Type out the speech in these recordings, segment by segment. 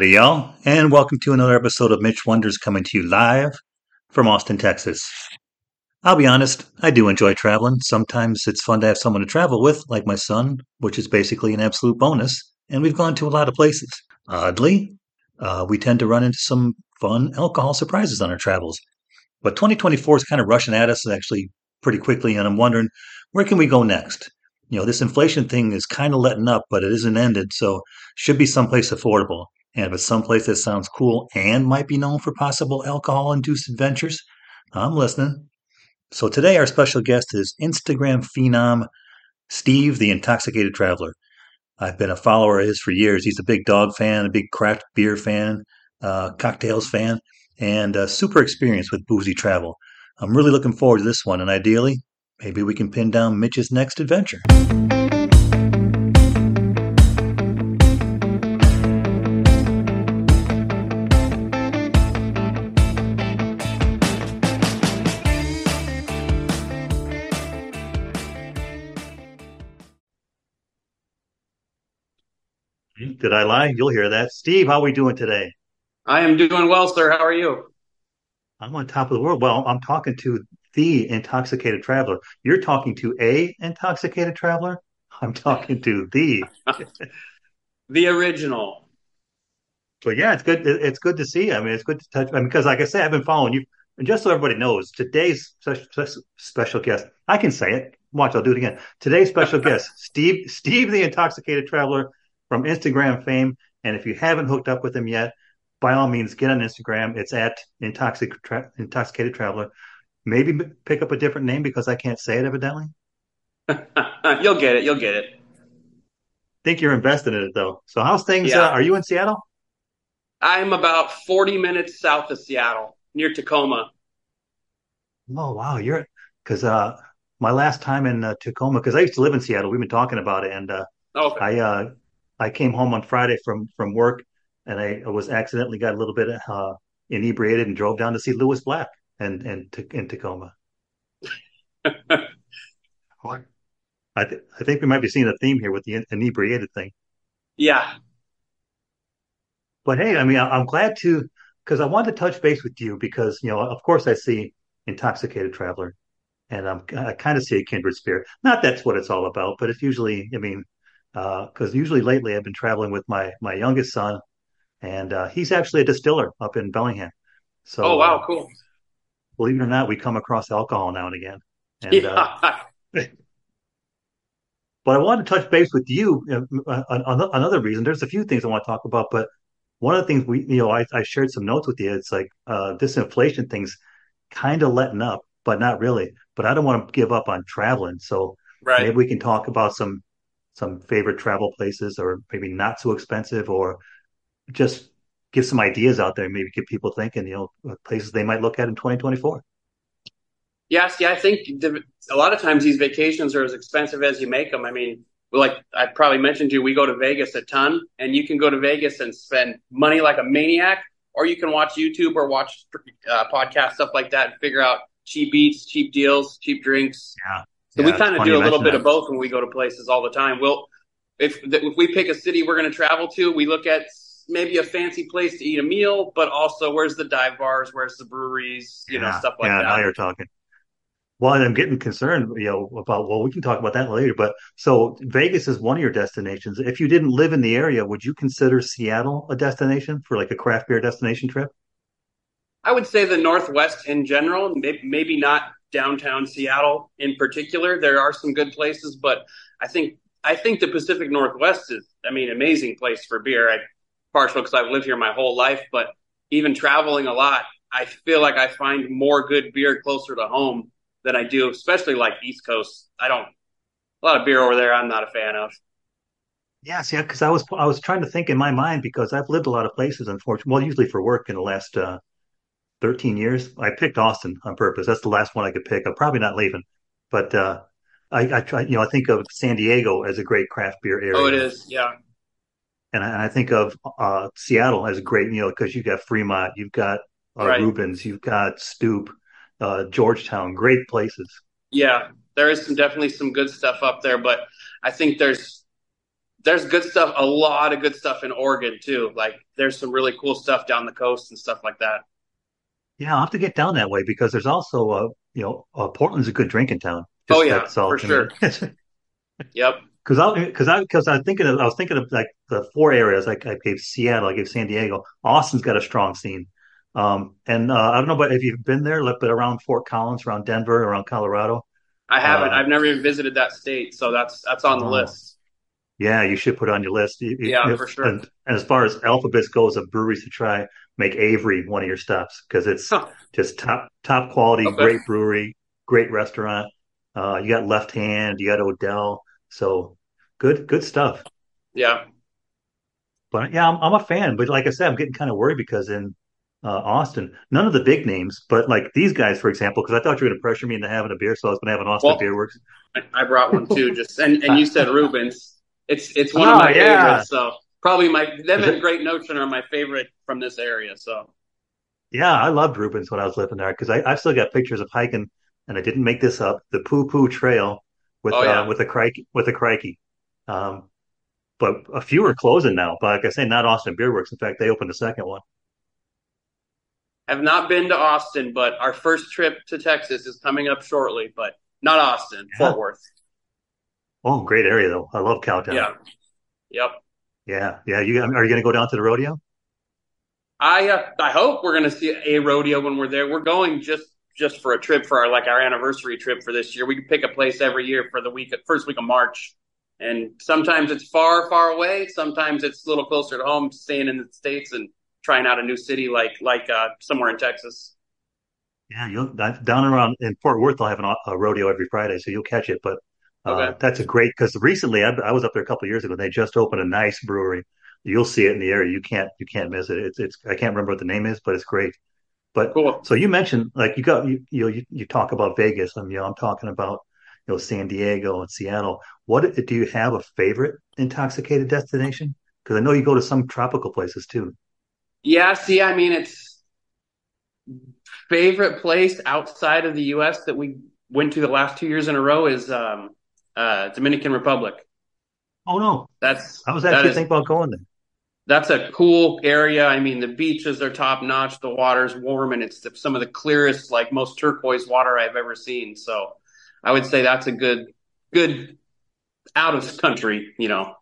Howdy, y'all, and welcome to another episode of Mitch Wonders coming to you live from Austin, Texas. I'll be honest, I do enjoy traveling. Sometimes it's fun to have someone to travel with, like my son, which is basically an absolute bonus, and we've gone to a lot of places. Oddly, uh, we tend to run into some fun alcohol surprises on our travels. But 2024 is kind of rushing at us actually pretty quickly, and I'm wondering where can we go next? You know, this inflation thing is kind of letting up, but it isn't ended, so should be someplace affordable. And if it's someplace that sounds cool and might be known for possible alcohol induced adventures, I'm listening. So today, our special guest is Instagram phenom Steve, the Intoxicated Traveler. I've been a follower of his for years. He's a big dog fan, a big craft beer fan, uh, cocktails fan, and uh, super experienced with boozy travel. I'm really looking forward to this one, and ideally, maybe we can pin down Mitch's next adventure. Did I lie? You'll hear that. Steve, how are we doing today? I am doing well, sir. How are you? I'm on top of the world. Well, I'm talking to the intoxicated traveler. You're talking to a intoxicated traveler. I'm talking to the the original. But yeah, it's good. It's good to see. I mean, it's good to touch. I mean, because like I say, I've been following you, and just so everybody knows, today's special guest. I can say it. Watch, I'll do it again. Today's special guest, Steve, Steve, the intoxicated traveler from Instagram fame. And if you haven't hooked up with him yet, by all means, get on Instagram. It's at Intoxic Tra- Intoxicated Traveler. Maybe pick up a different name because I can't say it evidently. you'll get it. You'll get it. Think you're invested in it though. So how's things? Yeah. Uh, are you in Seattle? I'm about 40 minutes south of Seattle, near Tacoma. Oh wow, you're because uh, my last time in uh, Tacoma because I used to live in Seattle. We've been talking about it, and uh, okay. I uh, I came home on Friday from from work, and I, was accidentally got a little bit uh, inebriated and drove down to see Lewis Black and and in Tacoma. I th- I think we might be seeing a theme here with the inebriated thing. Yeah. But hey, I mean, I'm glad to because I wanted to touch base with you because you know, of course, I see intoxicated traveler, and I'm I kind of see a kindred spirit. Not that's what it's all about, but it's usually, I mean, because uh, usually lately I've been traveling with my my youngest son, and uh, he's actually a distiller up in Bellingham. So, oh wow, uh, cool. Believe it or not, we come across alcohol now and again. And, yeah. but I want to touch base with you. on another reason, there's a few things I want to talk about, but one of the things we, you know, I, I shared some notes with you. It's like uh, this inflation thing's kind of letting up, but not really. But I don't want to give up on traveling, so right. maybe we can talk about some some favorite travel places or maybe not so expensive or just give some ideas out there maybe get people thinking you know places they might look at in 2024 yes yeah i think the, a lot of times these vacations are as expensive as you make them i mean like i probably mentioned to you we go to vegas a ton and you can go to vegas and spend money like a maniac or you can watch youtube or watch uh, podcast stuff like that and figure out cheap eats cheap deals cheap drinks yeah so yeah, we kind of do a little bit that. of both when we go to places all the time. We'll if if we pick a city we're going to travel to, we look at maybe a fancy place to eat a meal, but also where's the dive bars, where's the breweries, you yeah, know, stuff like that. yeah, that. Now you're talking. Well, I'm getting concerned, you know, about well, we can talk about that later. But so Vegas is one of your destinations. If you didn't live in the area, would you consider Seattle a destination for like a craft beer destination trip? I would say the Northwest in general, maybe not downtown Seattle in particular. There are some good places, but I think I think the Pacific Northwest is, I mean, amazing place for beer. I partial because I've lived here my whole life, but even traveling a lot, I feel like I find more good beer closer to home than I do, especially like East Coast. I don't a lot of beer over there. I'm not a fan of. Yes, yeah, because I was I was trying to think in my mind because I've lived a lot of places, unfortunately. Well, usually for work in the last uh, 13 years. I picked Austin on purpose. That's the last one I could pick. I'm probably not leaving, but uh, I, I try. You know, I think of San Diego as a great craft beer area. Oh, it is. Yeah. And I, I think of uh, Seattle as a great, you know, because you've got Fremont, you've got uh, right. Reuben's, you've got Stoup, uh, Georgetown, great places. Yeah, there is some definitely some good stuff up there, but I think there's there's good stuff, a lot of good stuff in Oregon too. Like there's some really cool stuff down the coast and stuff like that. Yeah, I'll have to get down that way because there's also a you know uh, Portland's a good drinking town. Oh yeah, for sure. Yep. Because I because I because I was thinking of I was thinking of like the four areas like I gave Seattle, I gave San Diego. Austin's got a strong scene. Um, and uh, I don't know, but if you've been there, but around Fort Collins, around Denver, around Colorado, I haven't. uh, I've never even visited that state, so that's that's on the oh, list. yeah, you should put it on your list. You- Yeah, for sure. and, and as far as alphabets goes of breweries to try, make Avery one of your stops because it's Huh. just top top quality, Okay. great brewery, great restaurant. Uh, you got Left Hand, you got Odell, so good good stuff. Yeah. But yeah, I'm, I'm a fan. But like I said, I'm getting kind of worried because in uh, Austin, none of the big names, but like these guys, for example, because I thought you were going to pressure me into having a beer, so I was going to have an Austin Beer Works. I, I brought one too. Just and and you said Reuben's. It's it's one of Oh my yeah, favorites. So probably my them and it? Great Notion are my favorite from this area. So Yeah, I loved Reuben's when I was living there because I I've still got pictures of hiking, and I didn't make this up. The Poo Poo Trail with oh uh with a crikey with a crikey. Um, but a few are closing now. But like I say, not Austin Beer Works. In fact, they opened a second one. have not been to Austin, but our first trip to Texas is coming up shortly. But not Austin, Yeah. Fort Worth. Oh, great area though. I love Cowtown. Yeah. Yep. Yeah, yeah. You are you going to go down to the rodeo? I uh, I hope we're going to see a rodeo when we're there. We're going just just for a trip for our like our anniversary trip for this year. We can pick a place every year for the week first week of March, and sometimes it's far far away. Sometimes it's a little closer to home, staying in the states and trying out a new city like like uh, somewhere in Texas. Yeah, you'll down around in Fort Worth. They'll have an, a rodeo every Friday, so you'll catch it. But uh, Okay, that's a great because recently I, I was up there a couple of years ago. and They just opened a nice brewery. You'll see it in the area. You can't you can't miss it. It's it's I can't remember what the name is, but it's great. But cool. so you mentioned like you got you you you, you talk about Vegas. I'm you know I'm talking about know San Diego and Seattle. What do you have a favorite intoxicated destination? Because I know you go to some tropical places too. Yeah. See, I mean, it's favorite place outside of the U.S. that we went to the last two years in a row is um, uh, Dominican Republic. Oh no, That's I was actually is thinking about going there. That's a cool area. I mean, the beaches are top notch. The water's warm, and it's some of the clearest, like most turquoise water I've ever seen. So, I would say that's a good, good out of country. You know,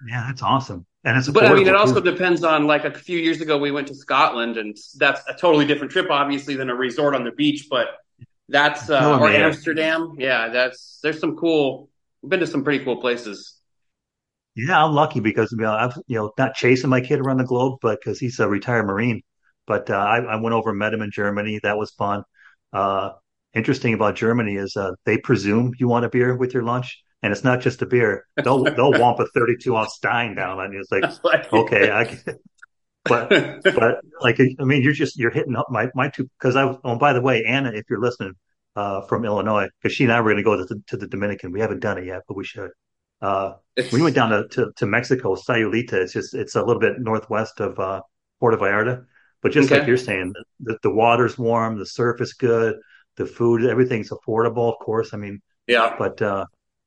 Yeah, that's awesome, and it's a but I mean, it also too. depends on like a few years ago we went to Scotland, and that's a totally different trip, obviously, than a resort on the beach. But that's uh, killing or here. Amsterdam. Yeah, that's there's some cool. I've been to some pretty cool places. Yeah, I'm lucky because you know I've you know not chasing my kid around the globe, but because he's a retired Marine. But uh, I, I went over and met him in Germany. That was fun. Uh, interesting about Germany is uh, they presume you want a beer with your lunch, and it's not just a beer. They'll they'll womp a 32 ounce Stein down on you. It's like okay, I get, but but like I mean you're just you're hitting up my my two because I was oh by the way Anna if you're listening uh, from Illinois because she and I were going to go to the, to the Dominican. We haven't done it yet, but we should. Uh, we went down to, to, to Mexico, Sayulita. It's just it's a little bit northwest of uh, Puerto Vallarta. But just like you're saying, the, the water's warm, the surf is good, the food, everything's affordable, of course. I mean, Yeah. but uh,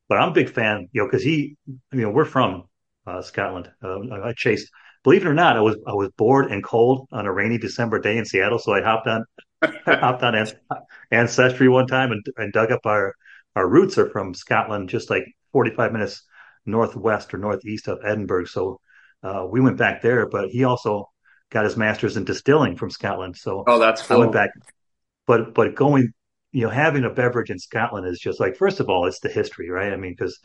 but I'm a big fan, you know, because he, you know, we're from uh, Scotland. Uh, I chased, believe it or not, I was I was bored and cold on a rainy December day in Seattle, so I hopped on hopped on An- Ancestry one time and, and dug up our our roots are from Scotland, just like 45 minutes northwest or northeast of Edinburgh. So uh, we went back there, but he also got his master's in distilling from Scotland. So Oh, that's I went back, but but going, you know, having a beverage in Scotland is just like first of all, it's the history, right? I mean, because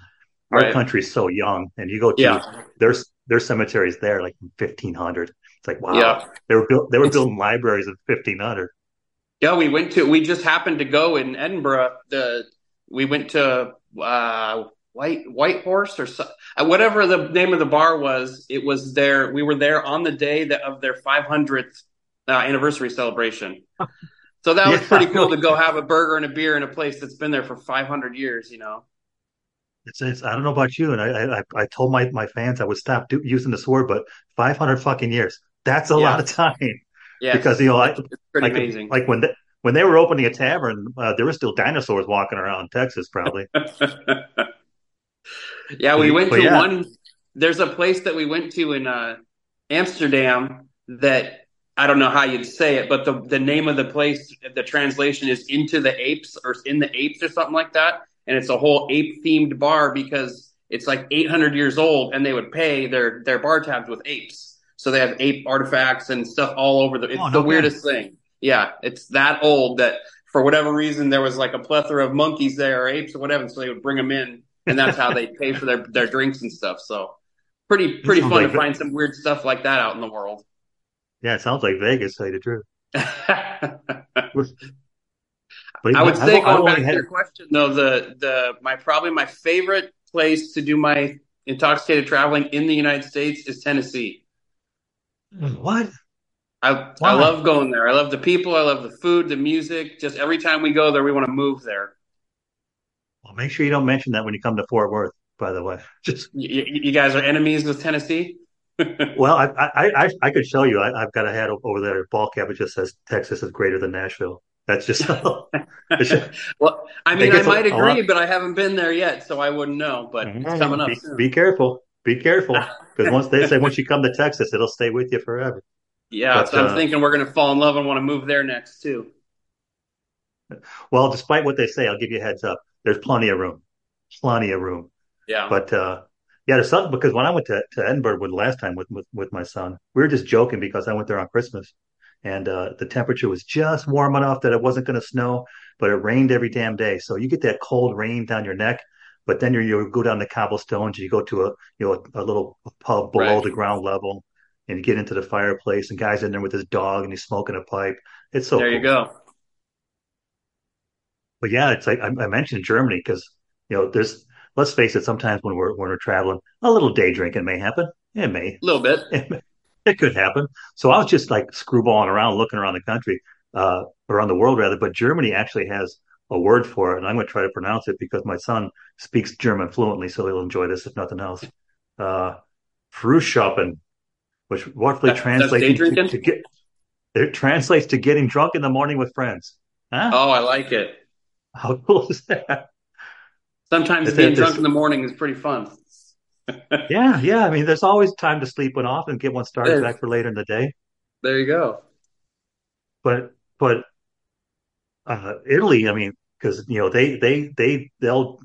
our Right. country is so young, and you go to Yeah. there's there's cemeteries there like 1500. It's like wow, Yeah. they were built they were It's building libraries in 1500. yeah, we went to we just happened to go in Edinburgh. The we went to uh White White Horse or so, uh, whatever the name of the bar was. It was there. We were there on the day that of their 500th uh, anniversary celebration. So that was pretty cool to go have a burger and a beer in a place that's been there for 500 years, you know. It's, it's I don't know about you, and I I, I told my, my fans I would stop do, using this word, but 500 fucking years. That's a lot of time Yeah, because you know I It's, it's pretty like amazing. like when they, when they were opening a tavern, uh, there were still dinosaurs walking around Texas, probably. Yeah, we went but to yeah, one there's a place that we went to in uh, Amsterdam that I don't know how you'd say it, but the the name of the place, the translation is "Into the Apes" or "In the Apes" or something like that, and it's a whole ape themed bar because it's like 800 years old, and they would pay their their bar tabs with apes, so they have ape artifacts and stuff all over the. It's Oh, the no weirdest thing. Yeah, it's that old that for whatever reason there was like a plethora of monkeys there or apes or whatever, so they would bring them in, and that's how they pay for their their drinks and stuff. So pretty pretty fun like to find some weird stuff like that out in the world. Yeah, it sounds like Vegas, to tell you the truth. But I would say going back to your question though, the the my probably my favorite place to do my intoxicated traveling in the United States is Tennessee. Mm, what? I? I love going there. I love the people. I love the food, the music. Just every time we go there, we want to move there. Well, make sure you don't mention that when you come to Fort Worth, by the way. Just You, you guys are enemies with Tennessee. Well, I I I, I could show you. I, I've got a hat over there. Ball cap. It just says Texas is greater than Nashville. That's just just- well, I mean, I a- might a agree, but I haven't been there yet, so I wouldn't know. But it's coming up be, soon. be careful. Be careful. Because once they say once you come to Texas, it'll stay with you forever. yeah, but, so I'm uh, thinking we're gonna fall in love and want to move there next too. Well, despite what they say, I'll give you a heads up. There's plenty of room. Plenty of room. Yeah. But uh, yeah, there's something because when I went to, to Edinburgh with last time with, with with my son, we were just joking because I went there on Christmas, and uh, the temperature was just warm enough that it wasn't going to snow, but it rained every damn day. So you get that cold rain down your neck, but then you you go down the cobblestones, you go to a you know a, a little pub below Right. the ground level, and you get into the fireplace, and guys in there with his dog, and he's smoking a pipe. It's so there you go. But yeah, it's like I, I mentioned Germany because you know there's let's face it, sometimes when we're when we're traveling, a little day drinking may happen. It may. A little bit. It, it could happen. So I was just like screwballing around, looking around the country, uh, around the world rather. But Germany actually has a word for it, and I'm going to try to pronounce it because my son speaks German fluently, so he'll enjoy this if nothing else. Uh, Frühschoppen, which roughly that's translates to, to get. It translates to getting drunk in the morning with friends. Huh? Oh, I like it. How cool is that? Sometimes It's being at drunk in the morning is pretty fun. Yeah, yeah. I mean, there's always time to sleep one off and get one started There- back for later in the day. There you go. But but uh, Italy, I mean, because you know they they they they'll,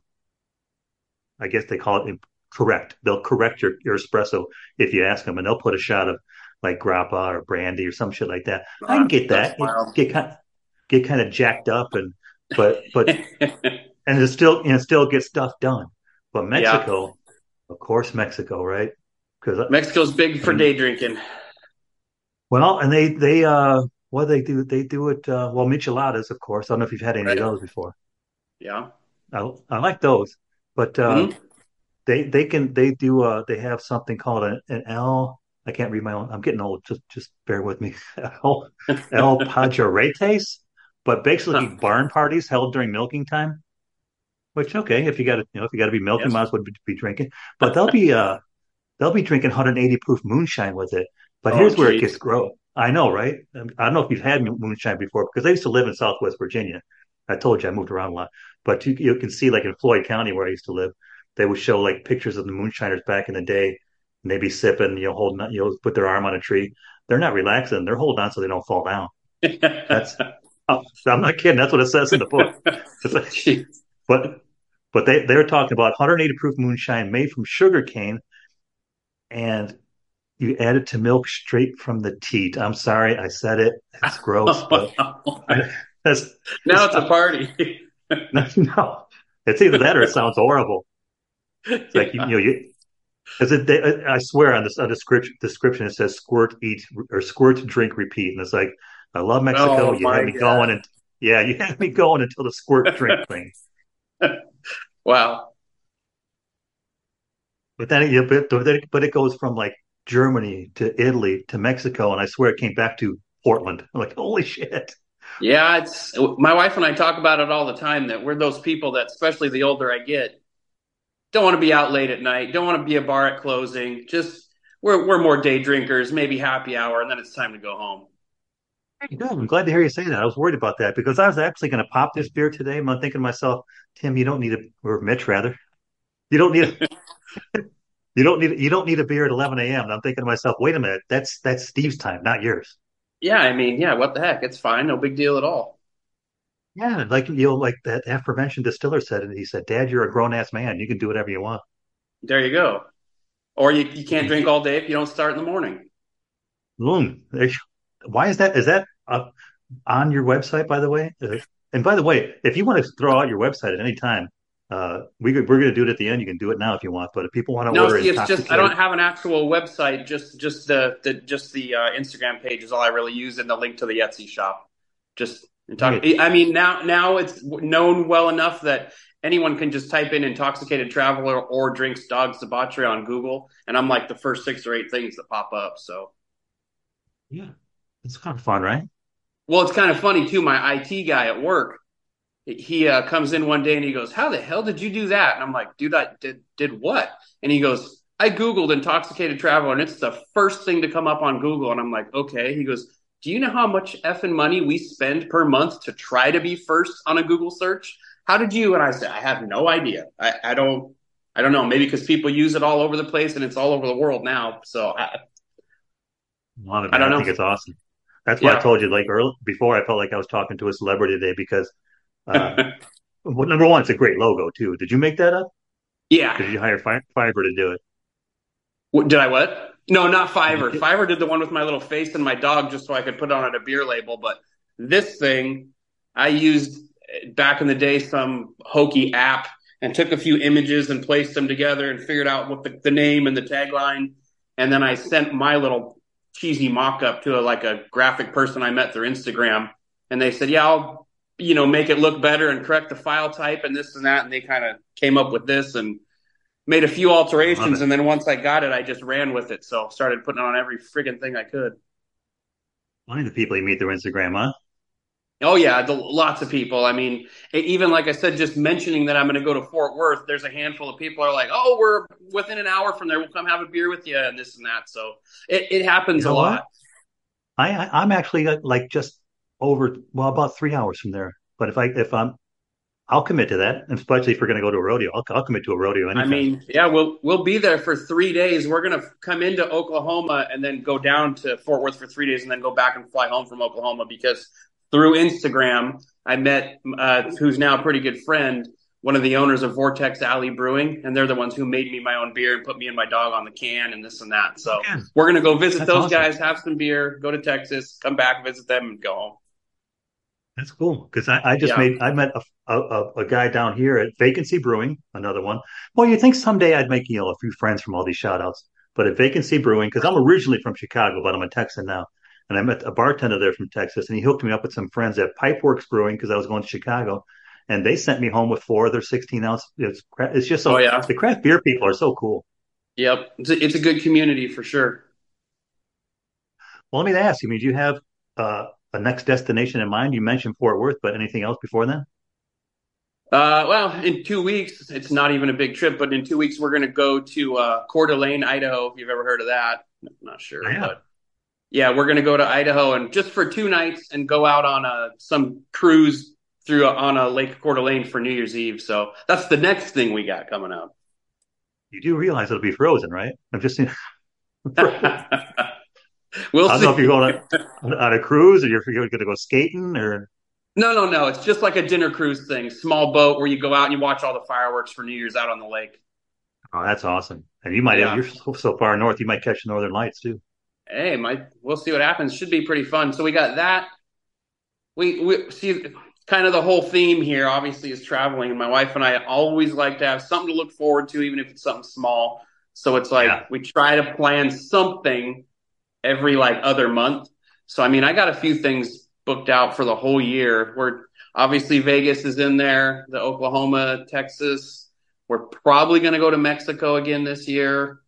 I guess they call it correct. They'll correct your your espresso if you ask them, and they'll put a shot of like grappa or brandy or some shit like that. I can get that. That's. Get kind of, get kind of jacked up and but but and it still and still get stuff done. But Mexico, of course, Mexico, right? Because Mexico's big for day drinking. Well, and they they uh what do they do they do it uh well micheladas of course. I don't know if you've had any Right. of those before. Yeah. I I like those, but uh Mhm. they they can they do uh they have something called an, an El I can't read my own. I'm getting old. Just just bear with me. El El Pajaretes, but basically Huh. barn parties held during milking time. Which okay, if you got to you know if you got to be milking, Yes. might as well be, drinking. But they'll be uh they'll be drinking 180 proof moonshine with it. But Oh, here's where it gets gross. I know, right? Um, I don't know if you've had moonshine before because I used to live in Southwest Virginia. I told you I moved around a lot, but you you can see like in Floyd County where I used to live, they would show like pictures of the moonshiners back in the day, and they'd be sipping, you know, holding, you know, put their arm on a tree. They're not relaxing; they're holding on so they don't fall down. That's oh, I'm not kidding. That's what it says in the book. Like- but but they they're talking about 180 proof moonshine made from sugar cane, and you add it to milk straight from the teat. I'm sorry, I said it. It's gross, but that's now it's a party. no. It's either that or it sounds horrible. It's like you, you know you. Is it? They, I swear on this on description description it says squirt eat or squirt drink repeat and it's like I love Mexico. Oh, you had me God. going and yeah, you had me going until the squirt drink thing. wow. But then, it, but, but it goes from like Germany to Italy to Mexico, and I swear it came back to Portland. I'm like, holy shit! Yeah, it's my wife and I talk about it all the time that we're those people that, especially the older I get, don't want to be out late at night, don't want to be a bar at closing. Just we're we're more day drinkers, maybe happy hour, and then it's time to go home. Good. I'm glad to hear you say that. I was worried about that because I was actually going to pop this beer today. I'm thinking to myself, Tim, you don't need a, or Mitch rather, you don't need a, You don't need you don't need a beer at 11 a.m. And I'm thinking to myself, wait a minute, that's that's Steve's time, not yours. Yeah, I mean, yeah, what the heck? It's fine, no big deal at all. Yeah, like you know, like that aforementioned distiller said, and he said, "Dad, you're a grown ass man. You can do whatever you want." There you go. Or you, you can't drink all day if you don't start in the morning. Boom. Why is that? Is that up on your website, by the way? And by the way, if you want to throw out your website at any time, uh, we we're going to do it at the end. You can do it now if you want. But if people want to no, order, see, it's just I don't have an actual website. Just just the, the just the uh, Instagram page is all I really use, and the link to the Etsy shop. Just talk, I mean, now now it's known well enough that anyone can just type in intoxicated traveler or drinks dogs debauchery on Google, and I'm like the first six or eight things that pop up. So, yeah, it's kind of fun, right? Well, it's kind of funny too. My IT guy at work, he uh, comes in one day and he goes, "How the hell did you do that?" And I'm like, "Dude, I did did what?" And he goes, "I googled intoxicated traveler, and it's the first thing to come up on Google." And I'm like, "Okay." He goes, "Do you know how much effing money we spend per month to try to be first on a Google search?" How did you? And I said, I have no idea. I, I don't, I don't know. Maybe because people use it all over the place and it's all over the world now. So I, I don't know. I think it's awesome. That's why yeah. I told you like early before. I felt like I was talking to a celebrity today because, uh, well, number one, it's a great logo too. Did you make that up? Yeah. Did you hire Fiverr to do it? What, did I what? No, not Fiverr. Fiverr did the one with my little face and my dog just so I could put on it a beer label. But this thing, I used back in the day some hokey app and took a few images and placed them together and figured out what the, the name and the tagline. And then I sent my little cheesy mock up to a, like a graphic person I met through Instagram. And they said, yeah, I'll, you know, make it look better and correct the file type and this and that. And they kind of came up with this and made a few alterations. And then once I got it, I just ran with it. So started putting on every friggin' thing I could. Funny the people you meet through Instagram, huh? Oh yeah, the, lots of people. I mean, even like I said, just mentioning that I'm going to go to Fort Worth, there's a handful of people are like, "Oh, we're within an hour from there. We'll come have a beer with you," and this and that. So it, it happens you know a lot. I, I am actually uh, like just over well about three hours from there. But if I if I'm I'll commit to that, especially if we're going to go to a rodeo. I'll, I'll commit to a rodeo. Anytime. I mean, yeah, we'll we'll be there for three days. We're going to come into Oklahoma and then go down to Fort Worth for three days, and then go back and fly home from Oklahoma because through Instagram, I met uh, who's now a pretty good friend, one of the owners of Vortex Alley Brewing, and they're the ones who made me my own beer and put me and my dog on the can and this and that. So okay. we're gonna go visit That's those awesome. guys, have some beer, go to Texas, come back, visit them, and go home. That's cool because I, I, just yeah. made I met a, a, a, guy down here at Vacancy Brewing, another one. Well, you think someday I'd make you know a few friends from all these shout outs, but at Vacancy Brewing because I'm originally from Chicago, but I'm a Texan now and I met a bartender there from Texas, and he hooked me up with some friends at Pipeworks Brewing because I was going to Chicago, and they sent me home with four of their 16 ounce. It's, it's just so oh, yeah. the craft beer people are so cool. Yep, it's a, it's a good community for sure. Well, let me ask you. I mean, do you have uh, a next destination in mind? You mentioned Fort Worth, but anything else before then? Uh, well, in two weeks, it's not even a big trip, but in two weeks, we're going to go to uh, Coeur d'Alene, Idaho. If you've ever heard of that, I'm not sure. Oh, but yeah, we're going to go to Idaho and just for two nights and go out on a some cruise through a, on a Lake Coeur d'Alene for New Year's Eve. So that's the next thing we got coming up. You do realize it'll be frozen, right? I'm just saying. we'll I don't see. know if you're going on, on a cruise or you're, you're going to go skating or. No, no, no. It's just like a dinner cruise thing. Small boat where you go out and you watch all the fireworks for New Year's out on the lake. Oh, that's awesome. And you might, yeah. you're so, so far north, you might catch the northern lights too hey, my we'll see what happens. Should be pretty fun. So we got that. We we see kind of the whole theme here. Obviously, is traveling. And my wife and I always like to have something to look forward to, even if it's something small. So it's like yeah. we try to plan something every like other month. So I mean, I got a few things booked out for the whole year. We're obviously Vegas is in there, the Oklahoma, Texas. We're probably going to go to Mexico again this year.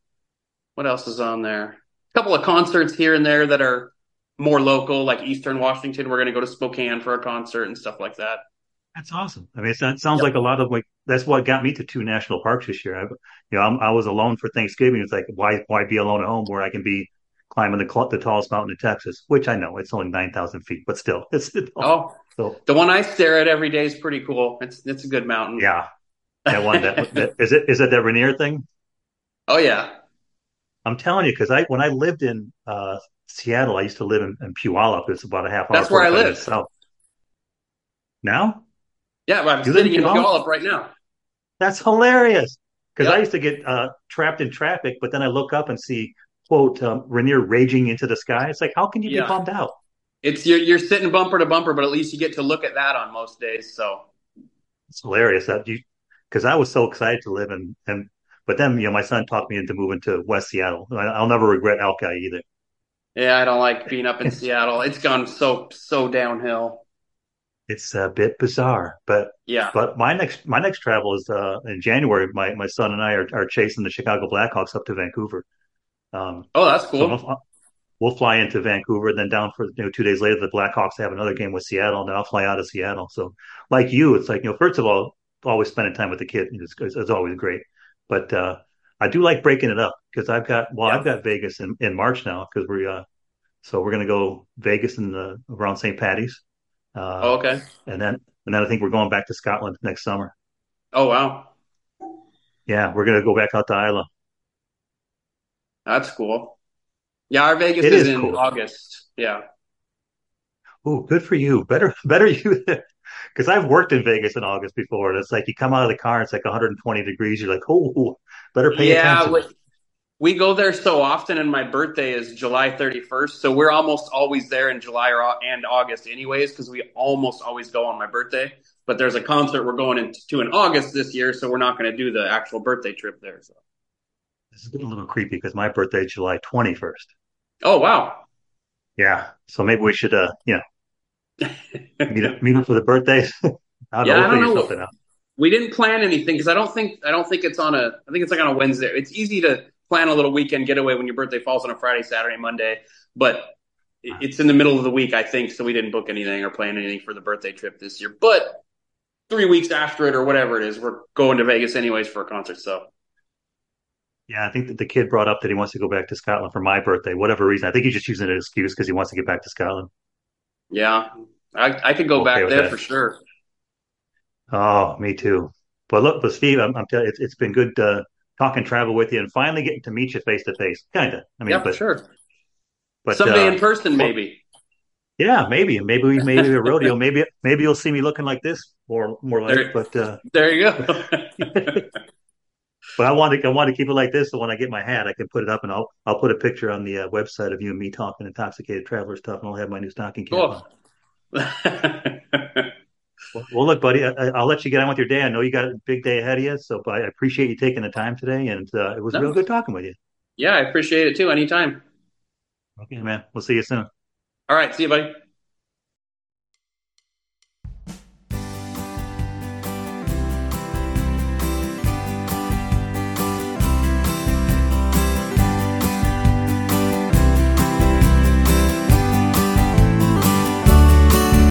What else is on there? Couple of concerts here and there that are more local, like Eastern Washington. We're going to go to Spokane for a concert and stuff like that. That's awesome. I mean, it sounds yep. like a lot of like that's what got me to two national parks this year. I, you know, I'm, i was alone for Thanksgiving. It's like why why be alone at home where I can be climbing the the tallest mountain in Texas, which I know it's only nine thousand feet, but still, it's, oh, so the one I stare at every day is pretty cool. It's it's a good mountain. Yeah, that one that, that is it is it that Rainier thing? Oh yeah, I'm telling you, because I when I lived in uh, Seattle, I used to live in, in Puyallup. It's about a half hour, that's where I live. south. Now Yeah, I'm you live in sitting in Puyallup? Puyallup right now. That's hilarious. Because I used to get uh, trapped in traffic, but then I look up and see quote um, Rainier raging into the sky. It's like, how can you be Yeah. bummed out? It's you're you're sitting bumper to bumper, but at least you get to look at that on most days. So It's hilarious that you because I was so excited to live in and but then you know my son talked me into moving to West Seattle. I, I'll never regret Alki either. yeah, I don't like being up in Seattle. It's gone so so downhill. It's a bit bizarre, but Yeah. but my next my next travel is uh, in January. My my son and I are, are chasing the Chicago Blackhawks up to Vancouver. Um, Oh, that's cool. we'll, we'll fly into Vancouver, then down for you know two days later the Blackhawks have another game with Seattle, and then I'll fly out of Seattle. So like you, it's like you know first of all, always spending time with the kid is, is, is always great, but uh, I do like breaking it up because I've got well I've got Vegas in, in March now because we uh so we're gonna go Vegas in the around St. Patty's. Uh, Oh, okay. and then and then I think we're going back to Scotland next summer. Oh, wow. Yeah, we're gonna go back out to Islay. That's cool. Yeah, our Vegas is is in cool. August. Yeah. Oh, good for you. Better better you because I've worked in Vegas in August before. And it's like you come out of the car, it's like 120 degrees. You're like, oh, better pay Yeah, attention. we, we go there so often, and my birthday is July 31st. So we're almost always there in July or, and August, anyways, because we almost always go on my birthday. But there's a concert we're going into in August this year, so we're not going to do the actual birthday trip there. So. This is getting a little creepy because my birthday is July 21st. Oh, wow. Yeah, so maybe we should, uh, you know, meet up meet up for the birthdays. I. Yeah, I don't know. We didn't plan anything because I don't think I don't think it's on a I think it's like on a Wednesday. It's easy to plan a little weekend getaway when your birthday falls on a Friday, Saturday, Monday, but it's in the middle of the week, I think. So we didn't book anything or plan anything for the birthday trip this year. But three weeks after it or whatever it is, we're going to Vegas anyways for a concert. So Yeah, I think that the kid brought up that he wants to go back to Scotland for my birthday, whatever reason. I think he's just using it as an excuse because he wants to get back to Scotland. Yeah, I I could go okay back there that. for sure. Oh, me too. But look, but Steve, I'm, I'm telling you, it's, it's been good uh, talking travel with you and finally getting to meet you face to face. Kind of. I mean, Yeah, but sure. but Someday in uh, person, well, maybe. yeah, maybe, maybe we maybe a rodeo. Maybe maybe you'll see me looking like this more more like. There, But uh, there you go. but I want to I want to keep it like this. So when I get my hat, I can put it up and I'll I'll put a picture on the uh, website of you and me talking intoxicated traveler stuff, and I'll have my new stocking cap on. Well, well, look, buddy, I, I- I'll let you get on with your day. I know you got a big day ahead of you, so I appreciate you taking the time today, and uh, it was real good talking with you. yeah, I appreciate it too. Anytime. Okay, man. We'll see you soon. All right, see you, buddy.